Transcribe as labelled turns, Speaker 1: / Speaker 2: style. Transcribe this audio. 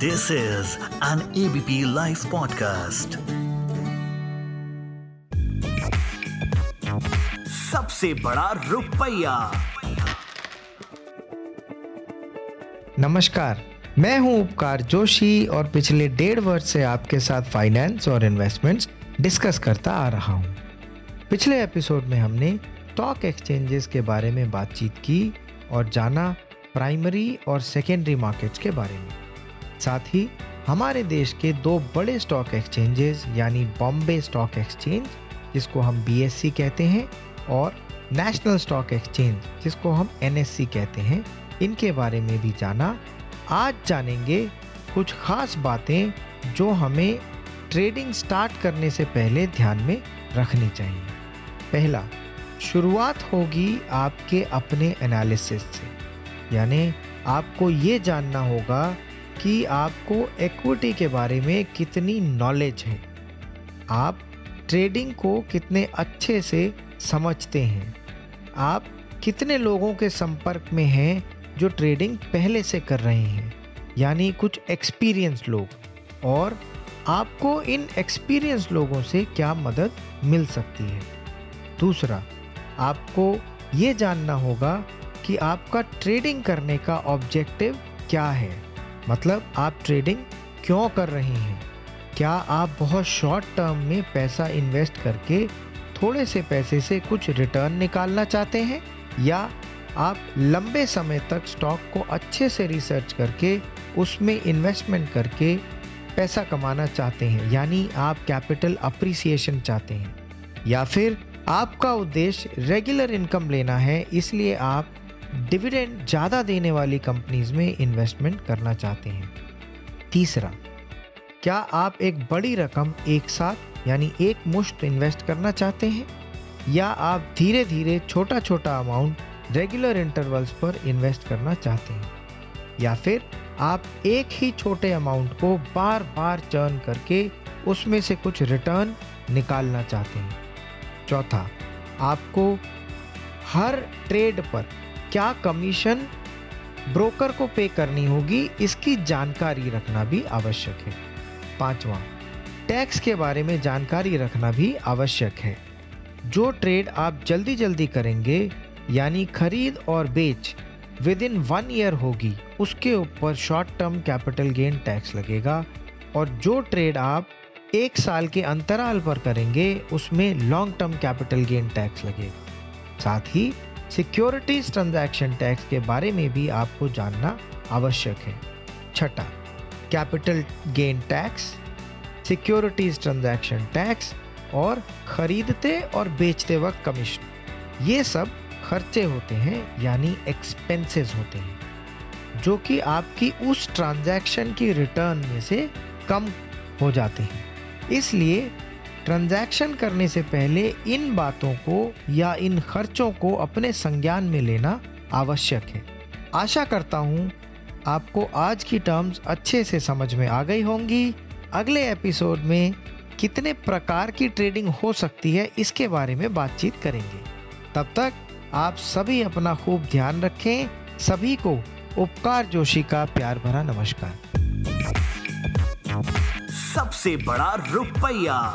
Speaker 1: This is an ABP Life podcast. सबसे बड़ा रुपया
Speaker 2: नमस्कार, मैं हूँ उपकार जोशी और पिछले डेढ़ वर्ष से आपके साथ फाइनेंस और इन्वेस्टमेंट्स डिस्कस करता आ रहा हूँ। पिछले एपिसोड में हमने स्टॉक एक्सचेंजेस के बारे में बातचीत की और जाना प्राइमरी और सेकेंडरी मार्केट्स के बारे में साथ ही हमारे देश के दो बड़े स्टॉक एक्सचेंजेस यानी बॉम्बे स्टॉक एक्सचेंज जिसको हम बीएससी कहते हैं, और नेशनल स्टॉक एक्सचेंज जिसको हम एनएससी कहते हैं। इनके बारे में भी जाना। आज जानेंगे कुछ खास बातें जो हमें ट्रेडिंग स्टार्ट करने से पहले ध्यान में रखनी चाहिए। पहला, शुरुआत होगी आपके अपने एनालिसिस से। यानी आपको ये जानना होगा कि आपको इक्विटी के बारे में कितनी नॉलेज है। आप ट्रेडिंग को कितने अच्छे से समझते हैं। आप कितने लोगों के संपर्क में हैं जो ट्रेडिंग पहले से कर रहे हैं, यानी कुछ एक्सपीरियंस लोग। और आपको इन एक्सपीरियंस लोगों से क्या मदद मिल सकती है। दूसरा, आपको ये जानना होगा कि आपका ट्रेडिंग करने का ऑब्जेक्टिव क्या है। मतलब आप ट्रेडिंग क्यों कर रहे हैं? क्या आप बहुत शॉर्ट टर्म में पैसा इन्वेस्ट करके थोड़े से पैसे से कुछ रिटर्न निकालना चाहते हैं? या आप लंबे समय तक स्टॉक को अच्छे से रिसर्च करके उसमें इन्वेस्टमेंट करके पैसा कमाना चाहते हैं? यानी आप कैपिटल अप्रिसिएशन चाहते हैं। या फिर आपका उद्देश्य रेगुलर इनकम लेना है, इसलिए आप डिविडेंड ज़्यादा देने वाली कंपनीज़ में इन्वेस्टमेंट करना चाहते हैं। तीसरा, क्या आप एक बड़ी रकम एक साथ, यानी एक मुश्त इन्वेस्ट करना चाहते हैं? या आप धीरे धीरे छोटा छोटा अमाउंट रेगुलर इंटरवल्स पर इन्वेस्ट करना चाहते हैं? या फिर आप एक ही छोटे अमाउंट को बार बार चर्न करके उसमें से कुछ रिटर्न निकालना चाहते हैं? चौथा, आपको हर ट्रेड पर क्या कमीशन ब्रोकर को पे करनी होगी, इसकी जानकारी रखना भी आवश्यक है। पांचवा, टैक्स के बारे में जानकारी रखना भी आवश्यक है। जो ट्रेड आप जल्दी जल्दी करेंगे, यानी खरीद और बेच विद इन वन ईयर होगी, उसके ऊपर short term capital gain tax लगेगा। और जो ट्रेड आप एक साल के अंतराल पर करेंगे, उसमें long term capital gain tax लगेगा। साथ ही सिक्योरिटीज ट्रांजैक्शन टैक्स के बारे में भी आपको जानना आवश्यक है। छठा, capital gain tax securities transaction tax और खरीदते और बेचते वक्त कमीशन। ये सब खर्चे होते हैं, यानी एक्सपेंसेस होते हैं, जो कि आपकी उस ट्रांजैक्शन की रिटर्न में से कम हो जाते हैं। इसलिए ट्रांजैक्शन करने से पहले इन बातों को या इन खर्चों को अपने संज्ञान में लेना आवश्यक है। आशा करता हूँ आपको आज की टर्म्स अच्छे से समझ में आ गई होंगी। अगले एपिसोड में कितने प्रकार की ट्रेडिंग हो सकती है इसके बारे में बातचीत करेंगे। तब तक आप सभी अपना खूब ध्यान रखें, सभी को उपकार जोशी का प्यार भरा नमस्कार।
Speaker 1: सबसे बड़ा रुपया।